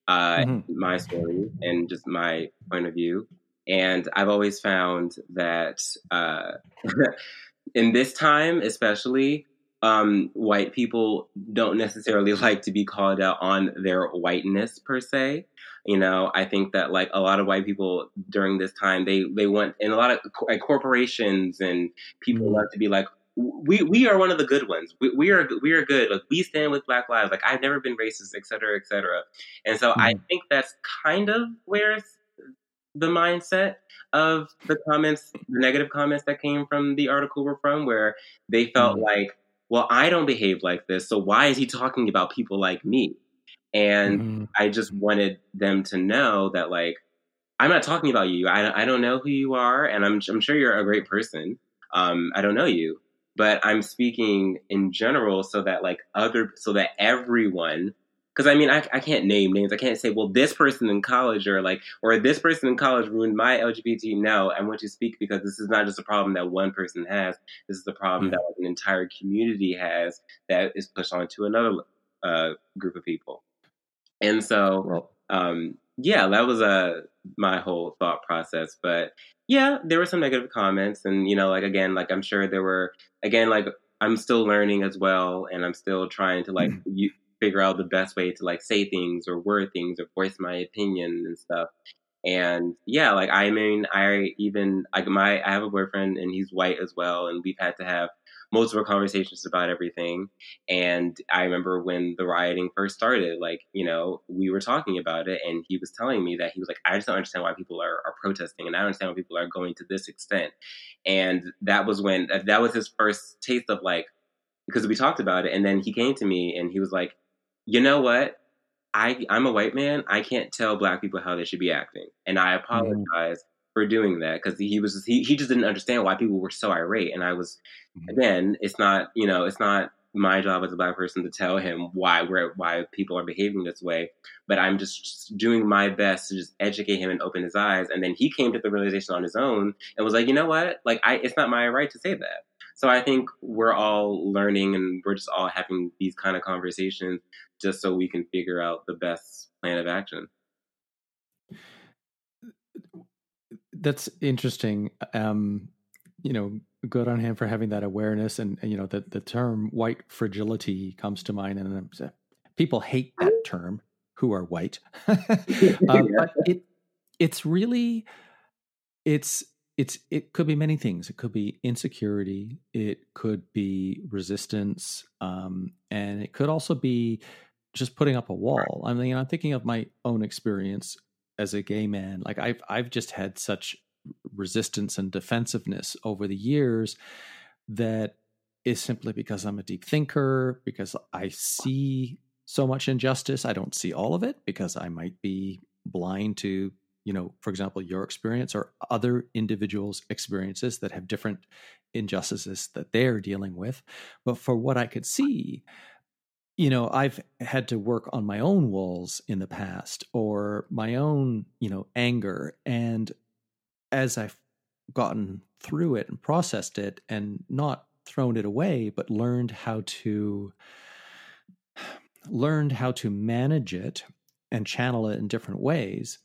uh, mm-hmm. my story, and just my point of view. And I've always found that uh, (laughs) in this time, especially, um, white people don't necessarily (laughs) like to be called out on their whiteness per se. You know, I think that like a lot of white people during this time, they they want, and a lot of like, corporations and people mm-hmm. love to be like, we we are one of the good ones. We, we are we are good. Like we stand with Black lives. Like I've never been racist, et cetera, et cetera. And so mm-hmm. I think that's kind of where the mindset of the comments, the negative comments that came from the article were from, where they felt mm-hmm. like, well, I don't behave like this, so why is he talking about people like me? And mm-hmm. I just wanted them to know that, like, I'm not talking about you. I, I don't know who you are, and I'm, I'm sure you're a great person. Um, I don't know you, but I'm speaking in general so that, like, other, so that everyone because I mean, I, I can't name names. I can't say, well, this person in college or like, or this person in college ruined my LGBT. No, I want to speak because this is not just a problem that one person has. This is a problem mm-hmm. that an entire community has that is pushed onto another uh, group of people. And so, um, yeah, that was uh, my whole thought process. But yeah, there were some negative comments, and you know, like again, like I'm sure there were again, like I'm still learning as well, and I'm still trying to like mm-hmm figure out the best way to like say things or word things or voice my opinion and stuff. And yeah, like I mean, I even like my I have a boyfriend and he's white as well, and we've had to have multiple conversations about everything. And I remember when the rioting first started, like you know, we were talking about it, and he was telling me that he was like, I just don't understand why people are, are protesting, and I don't understand why people are going to this extent. And that was when that was his first taste of like because we talked about it, and then he came to me and he was like, you know what? I I'm a white man. I can't tell black people how they should be acting, and I mm-hmm. apologize mm. for doing that because he was just, he he just didn't understand why people were so irate, and I was mm. again, it's not you know it's not my job as a black person to tell him why where why people are behaving this way, but I'm just doing my best to just educate him and open his eyes, and then he came to the realization on his own and was like, you know what, like I it's not my right to say that. So I think we're all learning and we're just all having these kind of conversations just so we can figure out the best plan of action. That's interesting. Um, you know, good on him for having that awareness, and, and you know, the the term white fragility comes to mind, and uh, people hate that term who are white, (laughs) (laughs) uh, but it it's really it's it's it could be many things. It could be insecurity. It could be resistance, um, and it could also be just putting up a wall. I mean, I'm thinking of my own experience as a gay man. Like I've I've just had such resistance and defensiveness over the years that is simply because I'm a deep thinker, because I see so much injustice. I don't see all of it because I might be blind to you know, for example, your experience or other individuals' experiences that have different injustices that they're dealing with. But for what I could see, you know, I've had to work on my own walls in the past or my own, you know, anger. And as I've gotten through it and processed it and not thrown it away, but learned how to (sighs) learned how to manage it and channel it in different ways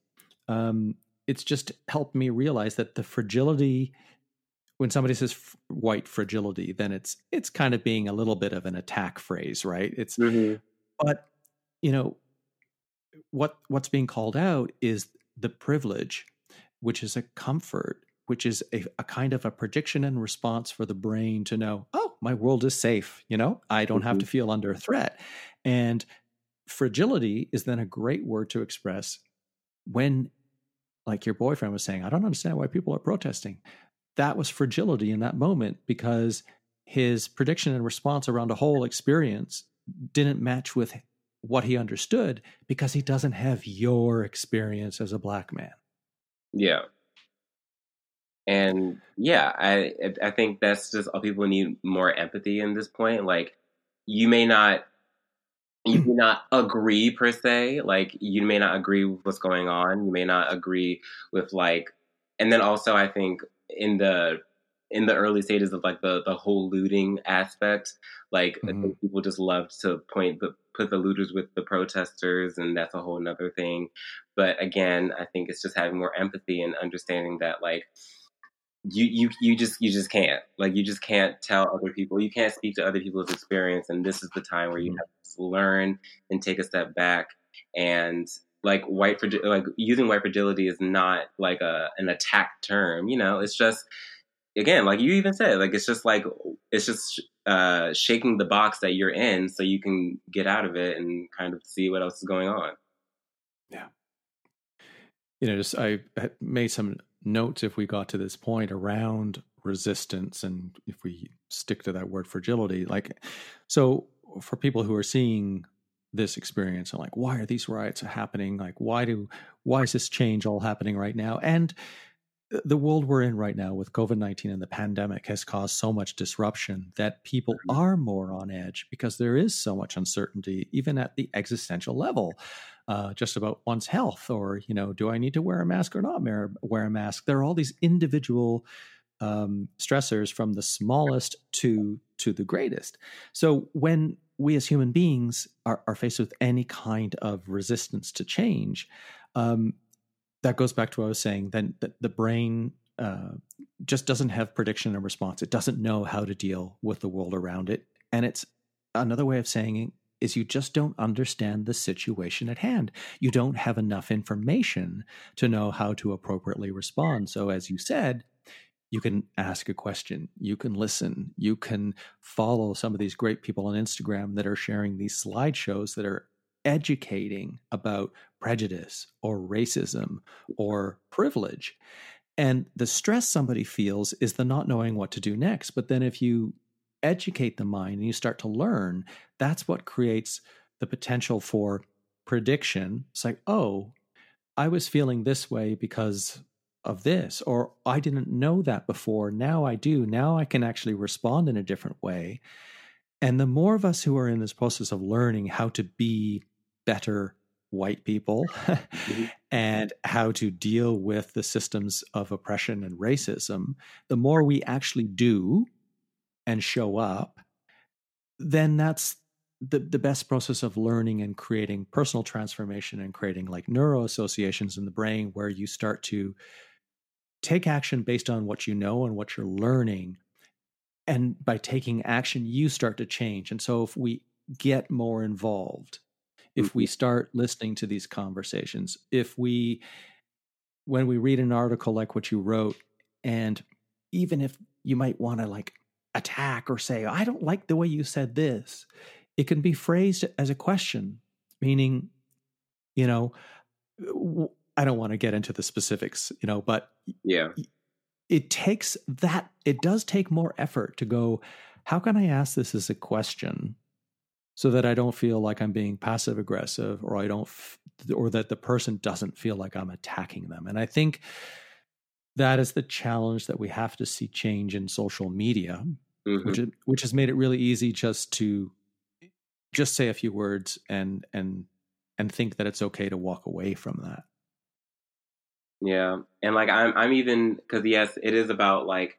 um, it's just helped me realize that the fragility when somebody says f- white fragility then it's it's kind of being a little bit of an attack phrase right it's mm-hmm. but you know what what's being called out is the privilege which is a comfort which is a, a, kind of a prediction and response for the brain to know oh my world is safe you know i don't mm-hmm. have to feel under threat and fragility is then a great word to express when like your boyfriend was saying, I don't understand why people are protesting. That was fragility in that moment because his prediction and response around a whole experience didn't match with what he understood because he doesn't have your experience as a black man. Yeah. And yeah, I I think that's just all people need more empathy in this point. Like you may not you may not agree per se like you may not agree with what's going on you may not agree with like and then also i think in the in the early stages of like the the whole looting aspect like mm-hmm. people just love to point the put the looters with the protesters and that's a whole nother thing but again i think it's just having more empathy and understanding that like you you you just you just can't like you just can't tell other people you can't speak to other people's experience and this is the time where you mm-hmm. have to learn and take a step back and like white like using white fragility is not like a an attack term you know? It's just again like you even said like it's just like it's just uh shaking the box that you're in so you can get out of it and kind of see what else is going on. Yeah. You know, just I made some notes if we got to this point around resistance and if we stick to that word fragility like so for people who are seeing this experience. And like why are these riots happening? Like why do why is this change all happening right now? And the world we're in right now with covid-19 and the pandemic has caused so much disruption that people mm-hmm. are more on edge because there is so much uncertainty even at the existential level uh, just about one's health or you know do i need to wear a mask or not wear a mask? There are all these individual um, stressors from the smallest to to the greatest. So when we as human beings are, are faced with any kind of resistance to change, um, that goes back to what I was saying. Then the, brain uh, just doesn't have prediction and response. It doesn't know how to deal with the world around it, and it's another way of saying it is you just don't understand the situation at hand. You don't have enough information to know how to appropriately respond. So, as you said, you can ask a question, you can listen, you can follow some of these great people on Instagram that are sharing these slideshows that are educating about prejudice or racism or privilege. And the stress somebody feels is the not knowing what to do next. But then if you educate the mind and you start to learn, that's what creates the potential for prediction. It's like, oh, I was feeling this way because of this or i didn't know that before. Now i do. Now i can actually respond in a different way. And the more of us who are in this process of learning how to be better white people mm-hmm. (laughs) and how to deal with the systems of oppression and racism the more we actually do and show up then that's the, the best process of learning and creating personal transformation and creating like neuro associations in the brain where you start to take action based on what you know and what you're learning. And by taking action, you start to change. And so if we get more involved, if we mm-hmm. start listening to these conversations, if we, when we read an article like what you wrote, and even if you might want to like attack or say, I don't like the way you said this, it can be phrased as a question, meaning, you know, I don't want to get into the specifics, you know, but yeah, it takes that, it does take more effort to go, how can I ask this as a question so that I don't feel like I'm being passive aggressive or I don't, f- or that the person doesn't feel like I'm attacking them. And I think that is the challenge that we have to see change in social media, mm-hmm. which, which has made it really easy just to just say a few words and, and, and think that it's okay to walk away from that. Yeah, and like I'm, I'm even because yes, it is about like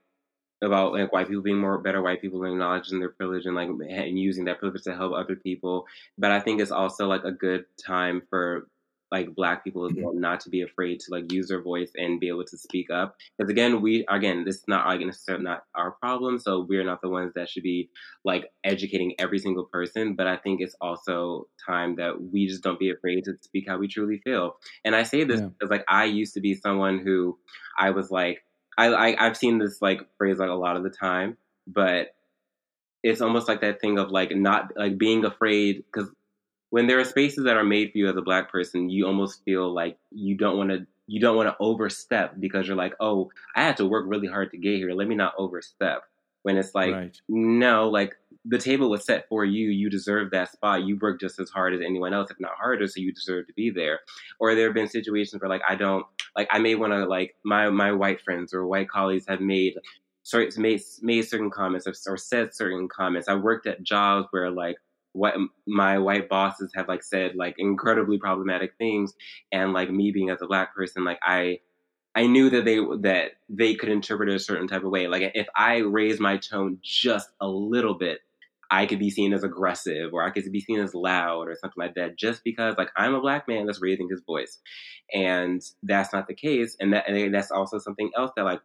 about like white people being more better white people acknowledging their privilege and like and using that privilege to help other people. But I think it's also like a good time for like black people as mm-hmm. well not to be afraid to like use their voice and be able to speak up because again we again this is not like necessarily not our problem so we're not the ones that should be like educating every single person but i think it's also time that we just don't be afraid to speak how we truly feel and i say this yeah. because like i used to be someone who i was like I, I i've seen this like phrase like a lot of the time but it's almost like that thing of like not like being afraid because when there are spaces that are made for you as a black person, you almost feel like you don't want to you don't want to overstep because you're like, oh, I had to work really hard to get here. Let me not overstep. When it's like, right. no, like the table was set for you. You deserve that spot. You work just as hard as anyone else, if not harder. So you deserve to be there. Or there have been situations where like I don't like I may want to like my my white friends or white colleagues have made sorry made made certain comments or, or said certain comments. I worked at jobs where like what my white bosses have like said like incredibly problematic things and like me being as a black person like i i knew that they that they could interpret it a certain type of way. Like if i raise my tone just a little bit i could be seen as aggressive or i could be seen as loud or something like that just because like i'm a black man that's raising his voice. And that's not the case and that and that's also something else that like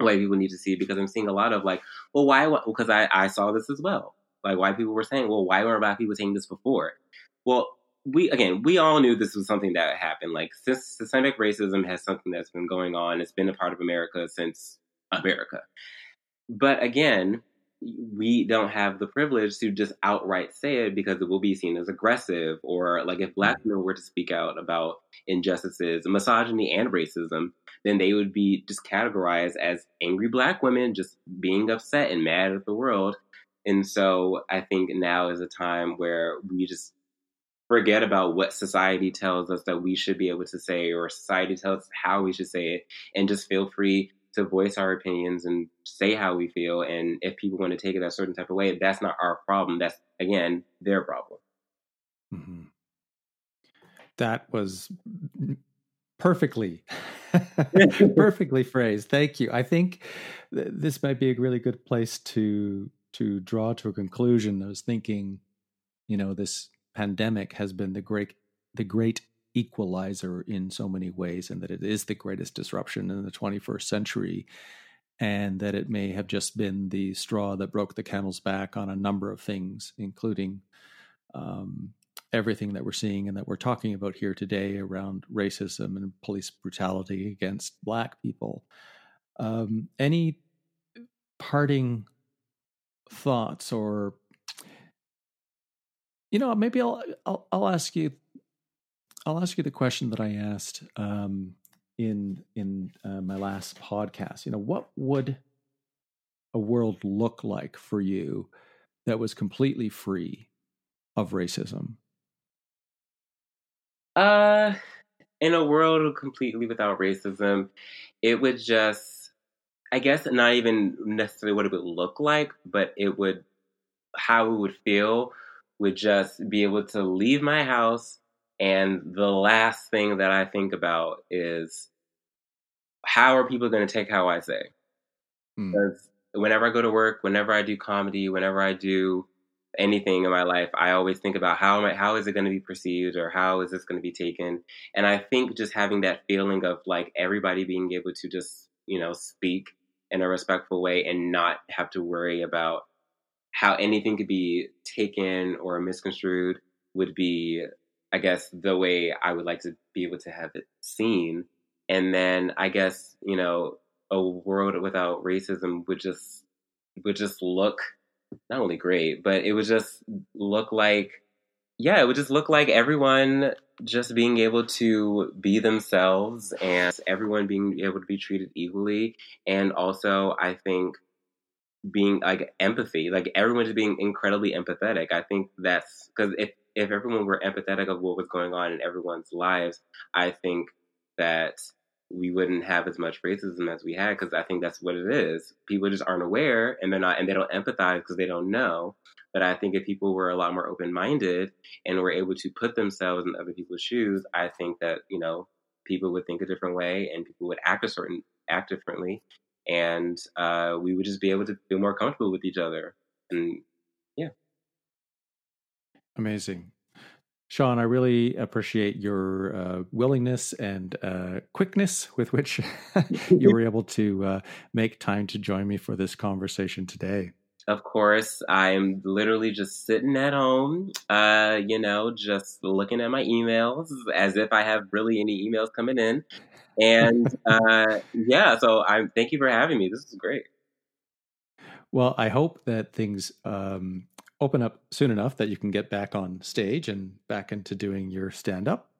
white people need to see because i'm seeing a lot of like well why because i i saw this as well like white people were saying, well, why weren't black people saying this before? Well, we again, we all knew this was something that happened. Like since systemic racism has something that's been going on. It's been a part of America since America. But again, we don't have the privilege to just outright say it because it will be seen as aggressive or like if black women were to speak out about injustices misogyny and racism then they would be just categorized as angry black women just being upset and mad at the world and so i think now is a time where we just forget about what society tells us that we should be able to say or society tells us how we should say it and just feel free to voice our opinions and say how we feel. And if people want to take it a certain type of way, that's not our problem. That's again their problem. Mm-hmm. That was perfectly, (laughs) (laughs) perfectly phrased. Thank you. I think th- this might be a really good place to to draw to a conclusion. I was thinking, you know, this pandemic has been the great the great equalizer in so many ways, and that it is the greatest disruption in the 21st century, and that it may have just been the straw that broke the camel's back on a number of things, including um, everything that we're seeing and that we're talking about here today around racism and police brutality against Black people. Um, any parting thoughts or you know maybe I'll, I'll, I'll ask you I'll ask you the question that I asked um, in in uh, my last podcast. You know, what would a world look like for you that was completely free of racism? Uh, in a world completely without racism, it would just, I guess, not even necessarily what it would look like, but it would, how it would feel would just be able to leave my house and the last thing that I think about is how are people going to take how I say? Mm. Because whenever I go to work, whenever I do comedy, whenever I do anything in my life, I always think about how am I, how is it going to be perceived or how is this going to be taken? And I think just having that feeling of like everybody being able to just, you know, speak in a respectful way and not have to worry about how anything could be taken or misconstrued would be I guess the way I would like to be able to have it seen. And then I guess, you know, a world without racism would just would just look not only great, but it would just look like yeah, it would just look like everyone just being able to be themselves and everyone being able to be treated equally. And also I think being like empathy, like everyone just being incredibly empathetic. I think that's because if if everyone were empathetic of what was going on in everyone's lives, I think that we wouldn't have as much racism as we had because I think that's what it is. People just aren't aware and they're not and they don't empathize because they don't know. But I think if people were a lot more open minded and were able to put themselves in other people's shoes, I think that, you know, people would think a different way and people would act a certain act differently and uh, we would just be able to feel more comfortable with each other. And yeah. Amazing. Sean, I really appreciate your uh, willingness and uh, quickness with which (laughs) you were (laughs) able to uh, make time to join me for this conversation today. Of course, I'm literally just sitting at home, uh, you know, just looking at my emails as if I have really any emails coming in. And uh, yeah, so I'm thank you for having me. This is great. Well, I hope that things um, open up soon enough that you can get back on stage and back into doing your stand up?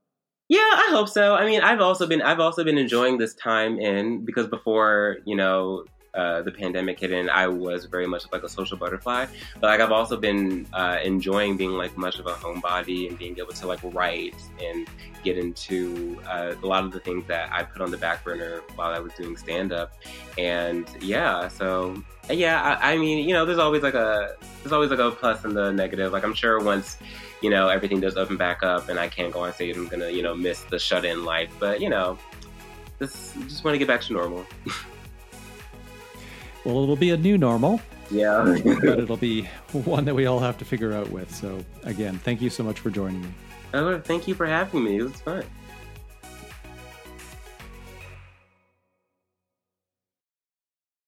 Yeah, I hope so. I mean, I've also been I've also been enjoying this time in because before, you know, uh, the pandemic hit in, I was very much like a social butterfly. But like I've also been uh, enjoying being like much of a homebody and being able to like write and get into uh, a lot of the things that I put on the back burner while I was doing stand up. And yeah, so yeah, I, I mean, you know, there's always like a there's always like a plus and the negative. Like I'm sure once you know everything does open back up and I can't go on stage, I'm gonna you know miss the shut in life. But you know, just just want to get back to normal. (laughs) Well, it'll be a new normal. Yeah. but it'll be one that we all have to figure out with. So, again, thank you so much for joining me. Oh, thank you for having me. It was fun.